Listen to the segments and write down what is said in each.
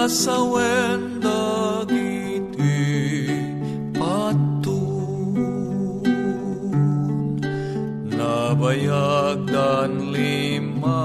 kasawen dagiti patun. Nabayag dan lima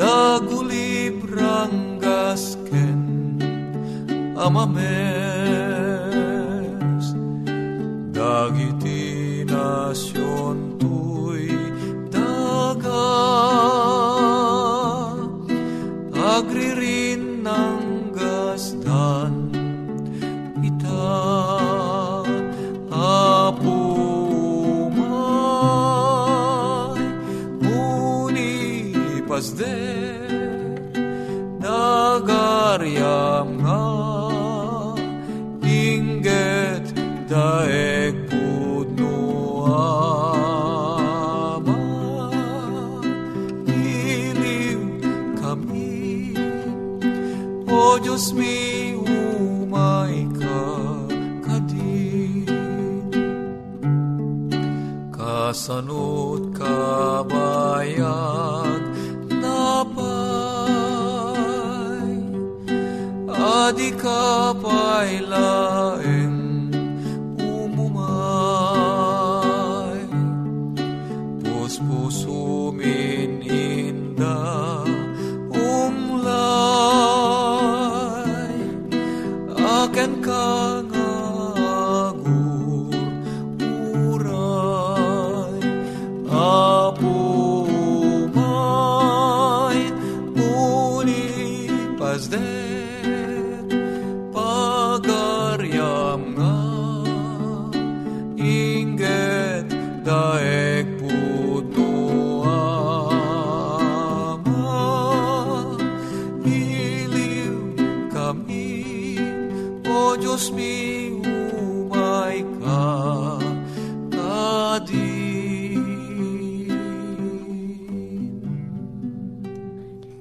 dagulib gasken amames dagiti nasyon tuy daga agririn ng kasanot kabayan napay adi ka O Diyos mi, umay ka,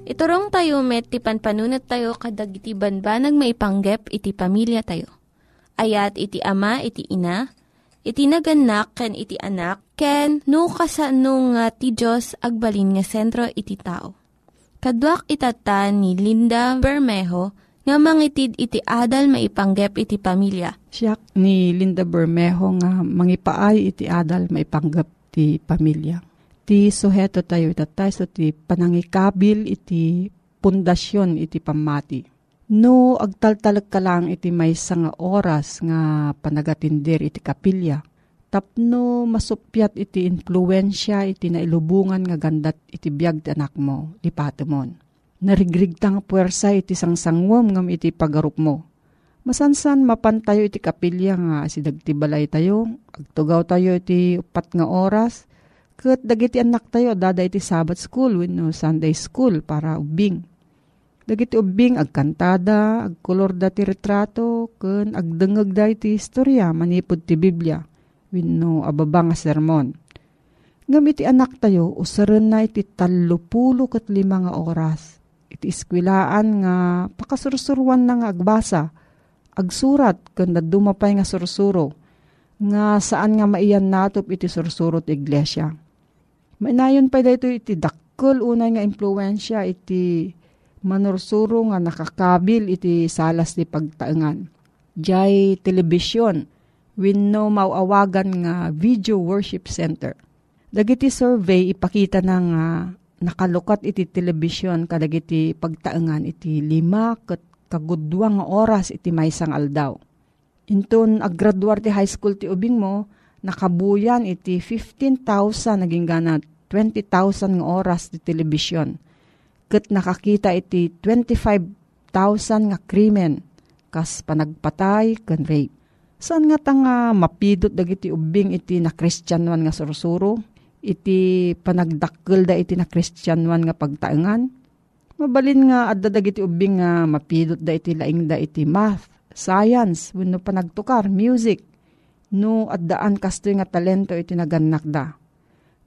Iturong tayo met, ti panpanunat tayo kadag iti banbanag maipanggep iti pamilya tayo. Ayat iti ama, iti ina, iti naganak, ken iti anak, ken nukasano nga ti Diyos agbalin nga sentro iti tao. Kaduak itatan ni Linda Bermejo nga mangitid iti adal maipanggep iti pamilya. Siya ni Linda Bermejo nga mangipaay iti adal maipanggep ti pamilya iti suheto tayo itatay so ti panangikabil iti pundasyon iti pamati. No, agtaltalag ka lang iti may nga oras nga panagatindir iti kapilya. Tapno masupyat iti influensya iti nailubungan nga gandat iti biyag ti anak mo, lipato mon. Narigrigtang puwersa iti sangsangwam ngam iti pagarup mo. Masansan mapantayo iti kapilya nga si dagtibalay tayo, agtugaw tayo iti upat nga oras, Kat dagiti anak tayo, dada iti Sabbath school, no Sunday school, para ubing. Dagiti ubing, agkantada, agkolor da ti retrato, kun agdengeg da iti istorya, manipod ti Biblia, no ababa nga sermon. Ngam iti anak tayo, usaren na iti talupulo kat lima nga oras. Iti iskwilaan nga pakasursuruan na nga agbasa, agsurat, kun dumapay nga sursuro, nga saan nga maiyan natop iti sursurot iglesia Mainayon pa dito iti dakkel unay nga impluensya iti manursuro nga nakakabil iti salas ti pagtaengan. Jay television wenno mauawagan nga video worship center. Dagiti survey ipakita na nga nakalukat iti television kadagiti pagtaengan iti lima ket kagudwang nga oras iti maysang aldaw. Inton aggraduar ti high school ti ubing mo, nakabuyan iti 15,000 naging ganat 20,000 nga oras ti telebisyon. Kat nakakita iti 25,000 nga krimen kas panagpatay ken rape. Saan nga tanga mapidot dagiti ubing iti na kristyanwan nga sursuro? Iti panagdakkel da iti na kristyanwan nga pagtaengan? Mabalin nga adda dagiti ubing nga mapidot da iti laing da iti math, science, wenno panagtukar, music, no addaan kastoy nga talento iti naganak da.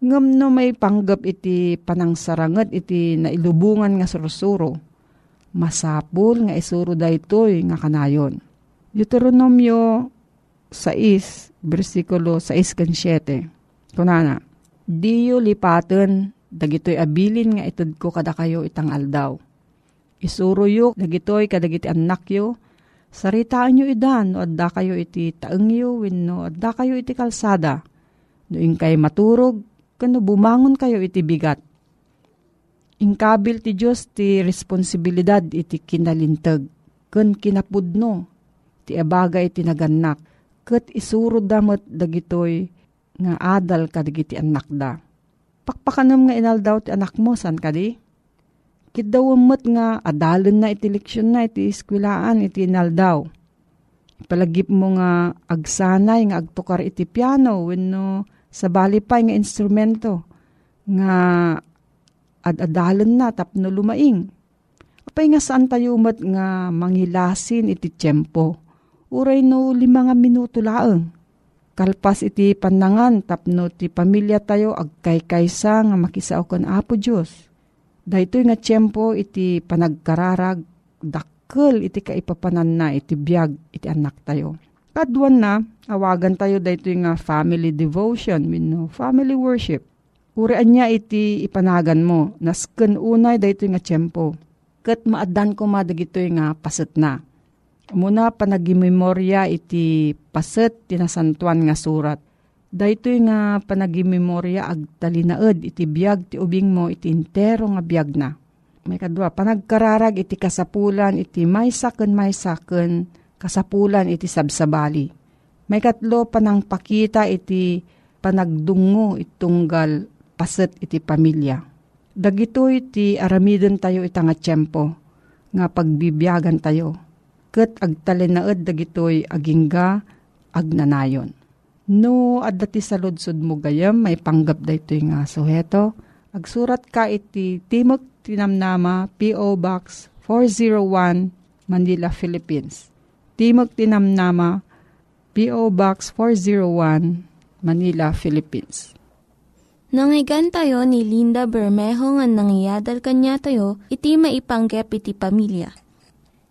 Ngam no may panggap iti panangsarangat iti nailubungan nga sursuro. Masapul nga isuro daytoy nga kanayon. Deuteronomio 6, versikulo 6 kan 7. Kunana, Diyo lipaten, dagitoy abilin nga itod ko kada kayo itang aldaw. Isuro yu, dagitoy kadagiti anak yu, saritaan yu idan, no adda kayo iti taeng yu, no adda kayo iti kalsada. No kay maturog, kano bumangon kayo iti bigat. Ingkabil ti Diyos ti responsibilidad iti kinalintag, ken kinapudno, ti abagay iti naganak, ket isurod damot dagitoy nga adal kadagiti anak da. Pakpakanam nga inal daw ti anak mo, san kadi? Kidawamot nga adalan na iti leksyon na iti iskwilaan iti inal daw. Palagip mo nga agsanay nga agtukar iti piano wenno sa balipay nga instrumento nga ad-adalan na tapno lumaing. Apay nga saan tayo mat nga mangilasin iti tiyempo. Uray no lima nga minuto laeng. Kalpas iti panangan tapno ti pamilya tayo agkay-kaysa nga makisao kan Apo Diyos. Dahito nga tiyempo iti panagkararag dakkel iti kaipapanan na iti biyag iti anak tayo. Kadwan na, awagan tayo dahito nga family devotion, no, family worship. Urian niya iti ipanagan mo, nasken unay dahito nga tiyempo. Kat maadan ko madagito nga paset na. Muna panagimemorya iti paset tinasantuan nga surat. Dahito nga panagimemorya agtalinaed iti biyag ti ubing mo iti intero nga biyag na. May kadwa, panagkararag iti kasapulan iti may saken may saken kasapulan iti sabsabali. May katlo panang pakita iti panagdungo itunggal paset iti pamilya. Dagito iti aramiden tayo ita nga tiyempo nga pagbibiyagan tayo. Kat agtalinaed dagitoy agingga agnanayon. No, adda ti saludsod mo gayam, may panggap da ito nga suheto. Agsurat ka iti Timok Tinamnama, P.O. Box 401, Manila, Philippines Timog Tinamnama, P.O. Box 401, Manila, Philippines. Nangyigan tayo ni Linda Bermejo nga nangyadal kanya tayo, iti maipanggep iti pamilya.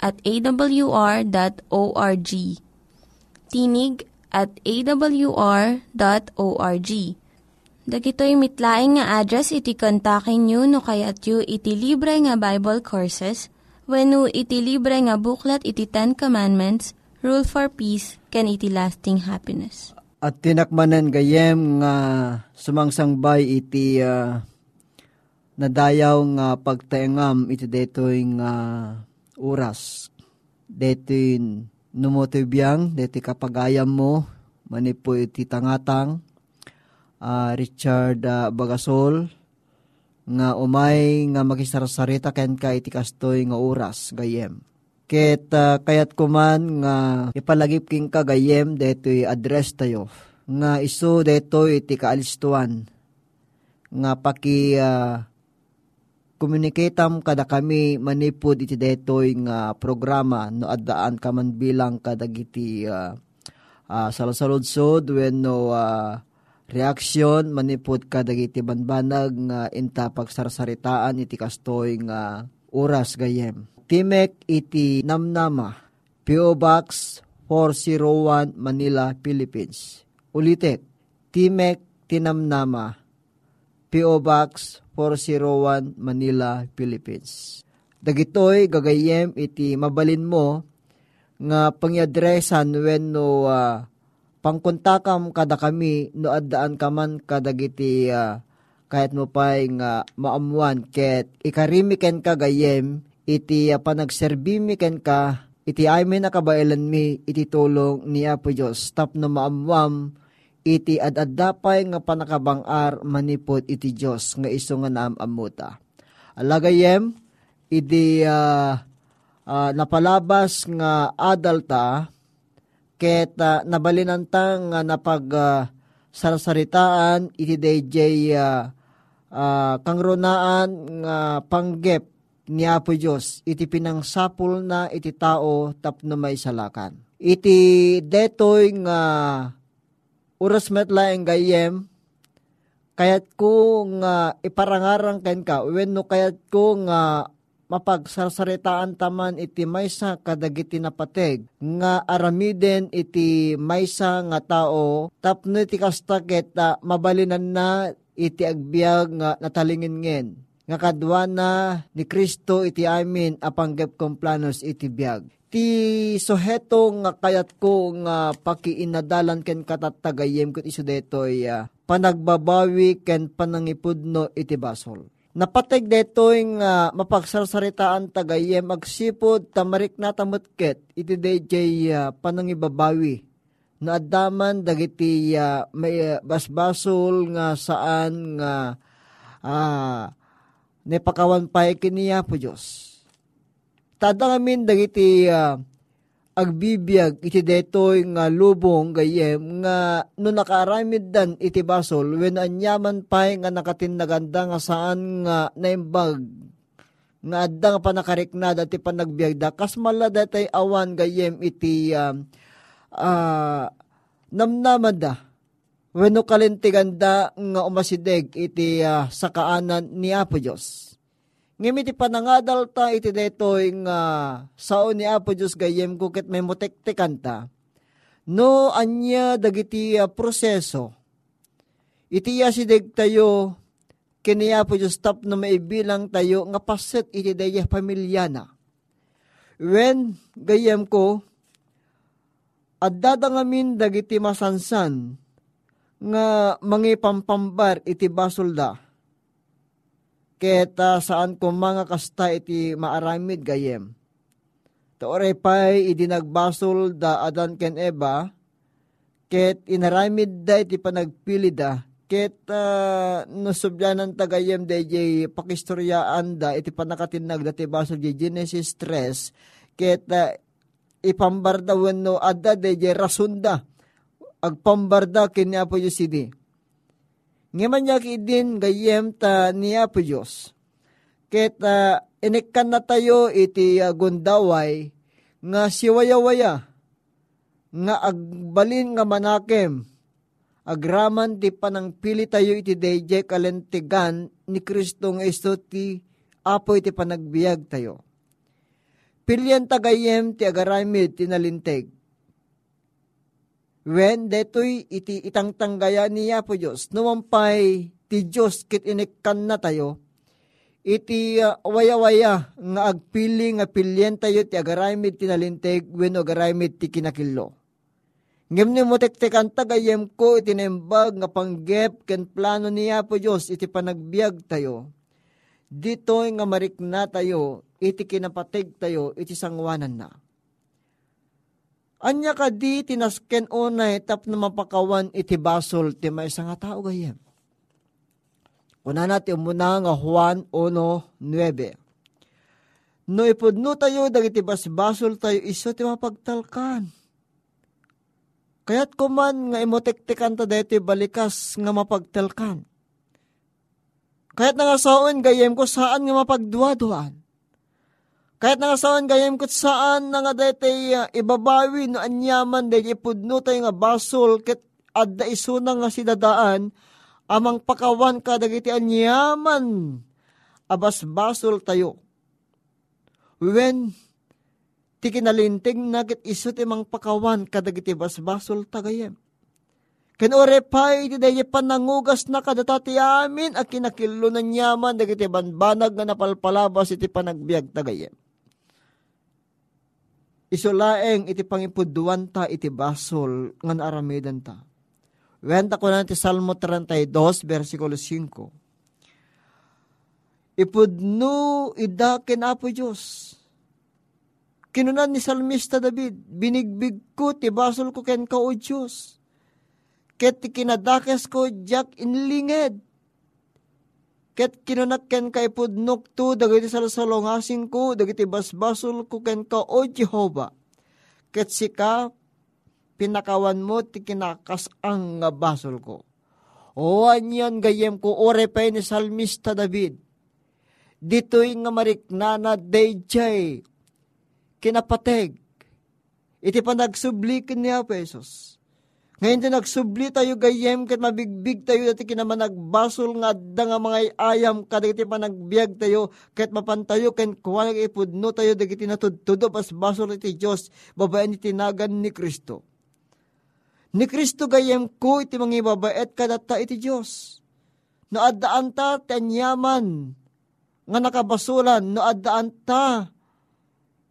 at awr.org. Tinig at awr.org. Dagitoy mitlaing nga address iti kontakin nyo no kayat yu iti libre nga Bible Courses when iti libre nga buklat iti Ten Commandments, Rule for Peace, can iti lasting happiness at tinakmanan gayem nga sumangsangbay iti uh, nadayaw nga pagtaengam iti detoy nga oras. Detoy numotoy biyang, detoy kapagayam mo, manipo iti tangatang, uh, Richard uh, Bagasol, nga umay nga makisarasarita ken ka iti kastoy nga oras gayem. Ket uh, kayat kuman nga ipalagip king kagayem detoy address tayo. Nga iso detoy iti kaalistuan. Nga paki uh, communicatam kada kami manipod iti detoy nga programa no addaan ka man bilang kadagiti uh, uh, salasaludsod when no uh, reaksyon manipod kadagiti banbanag nga inta pagsarsaritaan iti kastoy nga oras gayem. Timek iti Namnama, P.O. Box 401 Manila, Philippines. Ulitek, Timek Tinamnama, P.O. Box 401 Manila, Philippines. Dagitoy gagayem iti mabalin mo nga pangyadresan when no uh, pangkontakam kada kami no addaan kaman kadagiti uh, kahit mo pa'y nga maamuan ket ikarimiken kagayem iti uh, panagserbimi ken ka, iti ay may nakabailan mi, iti tulong ni Apo Diyos, tap na maamwam, iti adadapay nga panakabangar manipot iti Diyos, nga iso nga naamamuta. Alagayem, iti uh, uh, napalabas nga adalta, ket uh, nabalinantang nga napag uh, sarsaritaan iti DJ uh, uh, kangronaan nga panggep ni Apo Diyos, iti pinangsapul na iti tao tapno may salakan. Iti detoy nga uras metla ang gayem, kayat ko nga iparangarang ken ka, when no kayat ko nga mapagsarsaritaan taman iti maysa kadagiti napateg. Nga aramiden iti maysa nga tao tapno iti kastaket ta mabalinan na iti agbyag nga natalingin ngen. Nga kadwana ni Kristo iti amin apanggap kong planos iti biyag. Ti suheto nga kayat ko nga pakiinadalan ken katatagayem ket iso detoy uh, panagbabawi ken panangipudno iti basol. Napateg detoy nga mapagsarsaritaan tagayem agsipod tamarik na tamutket iti DJ uh, panangibabawi na adaman dagiti uh, may uh, basbasol nga saan nga uh, ne pakawan pa kiniya po Diyos. Tada ngamin dagiti uh, agbibiyag iti detoy nga lubong gayem nga no nakaaramid dan iti basol when anyaman pa nga nakatinaganda nga saan nga naimbag nga adda nga panakariknada ti panagbiag da kas malada tay awan gayem iti uh, uh, namnamad da Weno kalintiganda nga umasideg iti uh, sakaanan ni Apo Diyos. Ngem iti panangadal ta iti detoy nga sao ni Apo Diyos gayem kukit may motektekan ta. No anya dagiti uh, proseso. Iti yasideg tayo kini Apo Diyos tap na maibilang tayo nga paset iti daya pamilyana. When gayem ko, at dadangamin dagiti masansan, nga mangi pampambar iti basulda. Keta saan ko mga kasta iti maaramid gayem. Taore pa'y idinagbasol da adan ken eba, ket inaramid da iti panagpili da, Ket uh, no subyanan tagayem DJ pakistoryaan da iti panakatinag dati baso di Genesis 3 ket uh, ipambarda wenno adda DJ rasunda agpambarda kini Apo Diyos idi. Ngaman niya din gayem ta ni Apo Diyos. Ket uh, inikkan na tayo iti uh, gundaway nga siwaya-waya nga agbalin nga manakem agraman ti panang pili tayo iti dayjay kalentigan ni Kristo nga iso ti apo iti panagbiag tayo. Pilyan tagayem ti agaramid ti nalinteg. When detoy iti itang tanggaya niya po Diyos, numampay ti Diyos kit inikkan na tayo, iti uh, waya-waya nga agpili nga pilyen tayo ti agaramid ti nalinteg when agaramid ti kinakillo. Ngem ni mo tektekan tagayem ko iti nembag nga panggep ken plano niya po Diyos iti panagbiag tayo. Dito nga marikna tayo iti kinapatig tayo iti sangwanan na. Anya ka di tinasken unay tap na mapakawan iti basol ti may nga tao gayem. Una natin muna nga Juan 1.9. No ipudno tayo dagiti basbasol tayo iso ti mapagtalkan. Kaya't kuman nga imotektikan ta deti balikas nga mapagtalkan. Kaya't nangasaon gayem ko saan nga mapagduwa-duan. Kahit nga saan gayem kat saan na nga dete uh, ibabawi no anyaman de ipudno tayo nga basol ket adda isuna nga sidadaan amang pakawan ka dagiti anyaman abas basol tayo. When ti kinalintig na ket iso ti mang pakawan kadagiti basbasol tagayem. Ken orepay ti dayi panangugas na kadatati amin a kinakilo na nyaman dagiti banbanag nga napalpalabas iti panagbiag tagayem isulaeng iti pangipuduan ta iti basol ngan aramidan ta. Wenta ko na ti Salmo 32, versikulo 5. Ipudno ida apo Diyos. Kinunan ni Salmista David, binigbig ko ti basol ko ken ka o Diyos. Ket ti kinadakes ko jak inlinged. Ket kinunak ken ka ipudnok to, dagiti salsalongasing ko, dagiti basbasol ko ken ka o Jehova. Ket sika, pinakawan mo ti kinakas ang nga basol ko. O anyan gayem ko, orepay ni Salmista David. Dito'y nga mariknana dayjay, kinapateg, iti panagsublikin niya pesos ngayon din nagsubli tayo gayem kat mabigbig tayo dati kinaman nagbasol nga adda nga mga ayam kadagiti pa nagbiag tayo kat mapantayo ken kuha ipudno tayo dagiti natudtudo pas basol iti Diyos babaen iti nagan ni Kristo. Ni Kristo gayem ko iti mga babaet kadata iti Diyos. No addaan ta tanyaman nga nakabasulan no addaan ta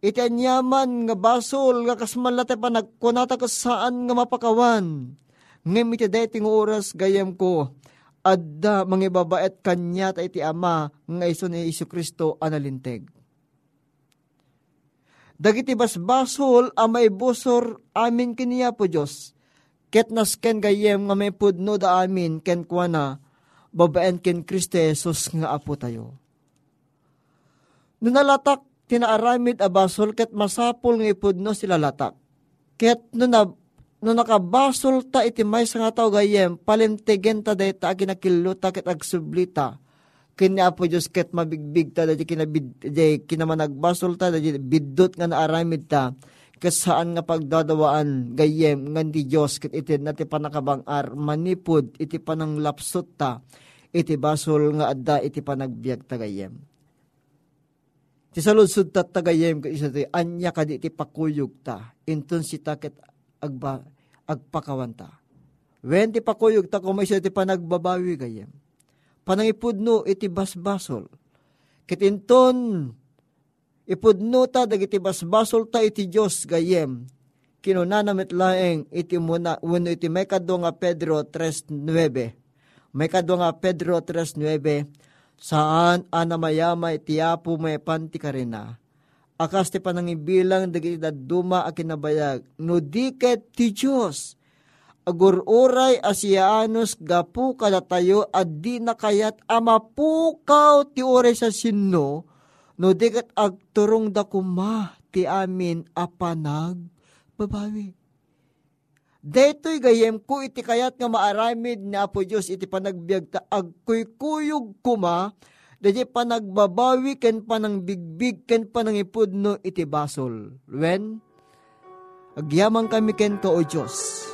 iti anyaman nga basol nga kasmalate pa nagkunata ka saan nga mapakawan. Ngem iti dating oras gayam ko, adda mangibabaet kanya ta iti ama nga iso ni Isu Kristo analinteg. Dagiti basbasol a may busor amin kiniya po Diyos. Ket nasken gayem nga may pudno da amin ken kuana babaen ken Kristo Jesus nga apo tayo. Nunalatak tinaaramid a basol ket masapol nga ipudno sila latak. Ket no na no nakabasol ta iti may nga tao gayem palimtegen ta dayta aginakilluta ket agsublita. Kini apo Diyos ket mabigbig ta dati kinabid dati kinamanagbasol ta dati biddot nga naaramid ta. Ket saan nga pagdadawaan gayem nga di Diyos ket iti nati panakabangar manipod iti panang lapsot ta. Iti basol nga adda iti panagbiag ta gayem Ti saludsud ta tagayem ka isa ti anya ka di ti pakuyog ta. Inton si taket agba, agpakawanta. Wen ti pakuyog ta kung may siya ti panagbabawi gayem. Panangipudno iti basbasol. Kitinton ipudno ta dagiti basbasol ta iti Dios gayem. Kinunanamit laeng iti muna uno iti may nga Pedro 3.9. May nga Pedro 3.9 saan anamayamay tiyapo may panti ka rin na. Akas ti panangibilang dagiti duma a kinabayag, no di ket ti Diyos, agururay asianos gapu kada tayo at di nakayat amapukaw ti oray sa sinno no dikat agturong da kuma ti amin apanag babawi. Detoy gayem ko iti kayat nga maaramid ni Apo Diyos iti panagbiag ta agkuykuyog kuma Dadi panagbabawi ken panang bigbig ken panang ipudno iti basol. When? Agyamang kami ken ko o Diyos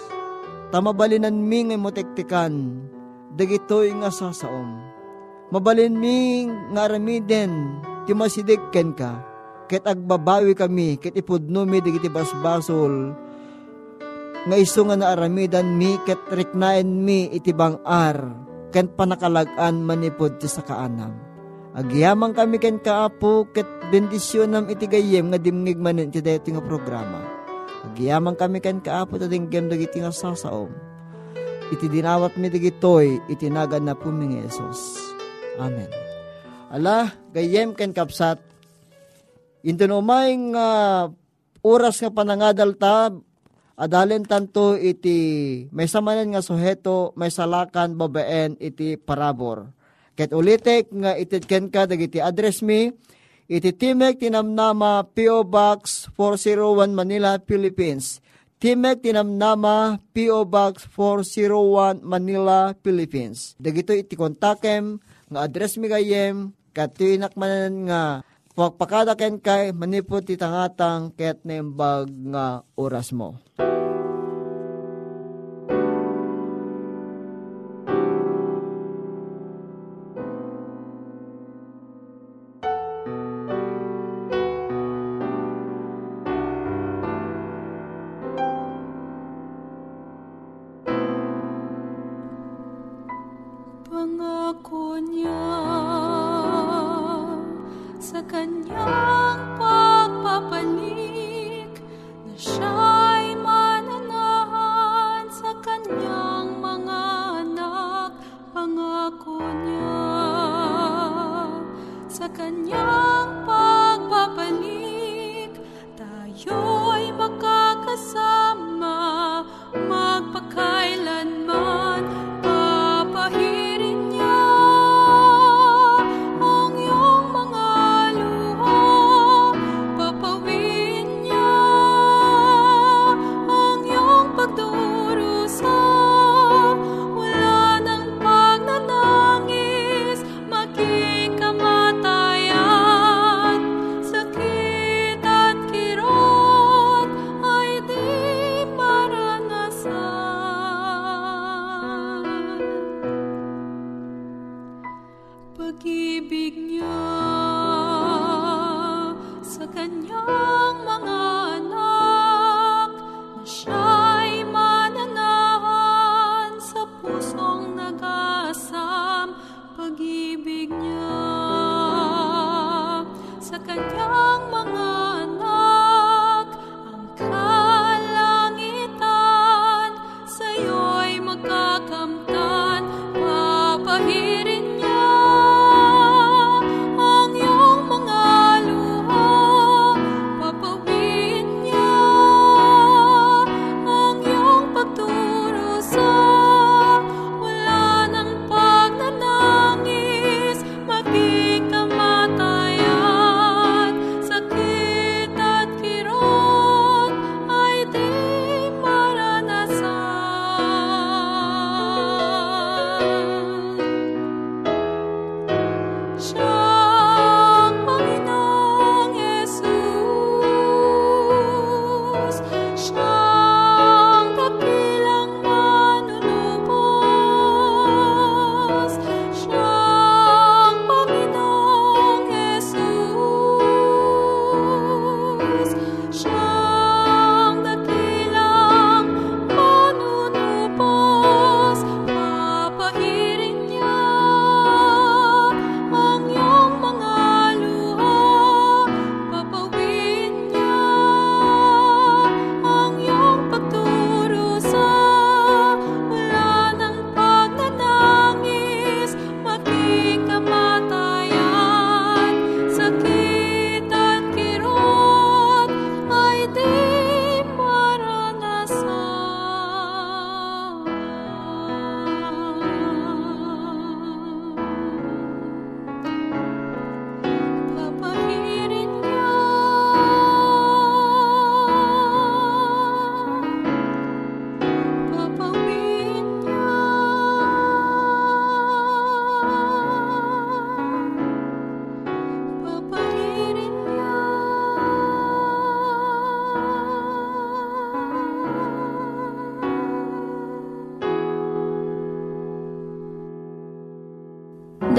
tamabalinan mi nga motektikan, dagitoy nga sasaom. Mabalin mi nga aramiden, ti masidig ken ka, ket agbabawi kami, ket ipudno mi digiti basbasol, nga iso nga naaramidan mi, ket riknaen mi iti bangar, ken panakalagan manipod ti sakaanam. Agyamang kami ken kaapo, ket bendisyon nam iti nga dimngig manin iti dayto nga programa Agiyaman kami kan kaapo ta dinggem dagiti nga sasaom. Iti dinawat mi dagitoy itinagan na po mi Yesus. Amen. Ala, gayem ken kapsat, Into umay nga oras nga panangadal ta, adalin tanto iti may samanan nga suheto, may salakan babaen iti parabor. Ket ulitek nga ititken ka dagiti address mi, Iti Timek Tinamnama P.O. Box 401 Manila, Philippines. Timek Tinamnama P.O. Box 401 Manila, Philippines. Dagito iti kontakem nga address mi gayem katinak manan nga pagpakada ken kay manipot titangatang ket nembag nga oras mo.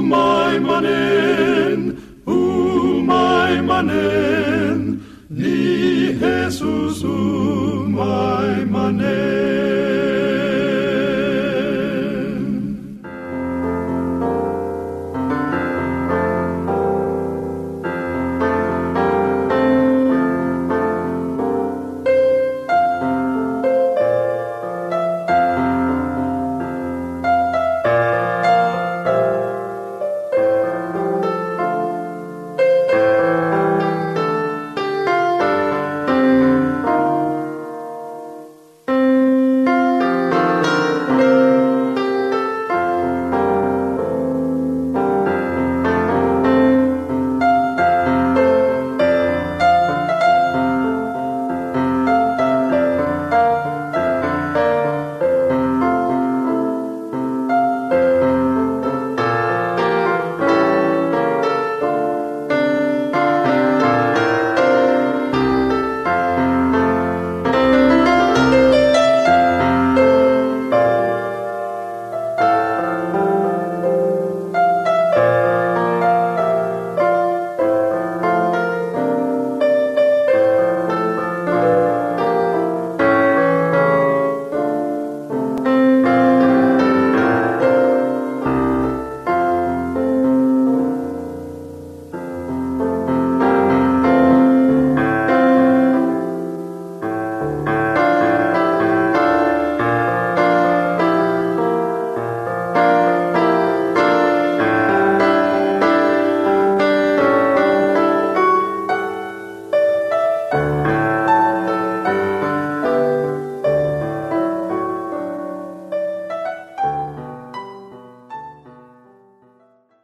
umaimanen, umaimanen, ni Jesus umaimanen.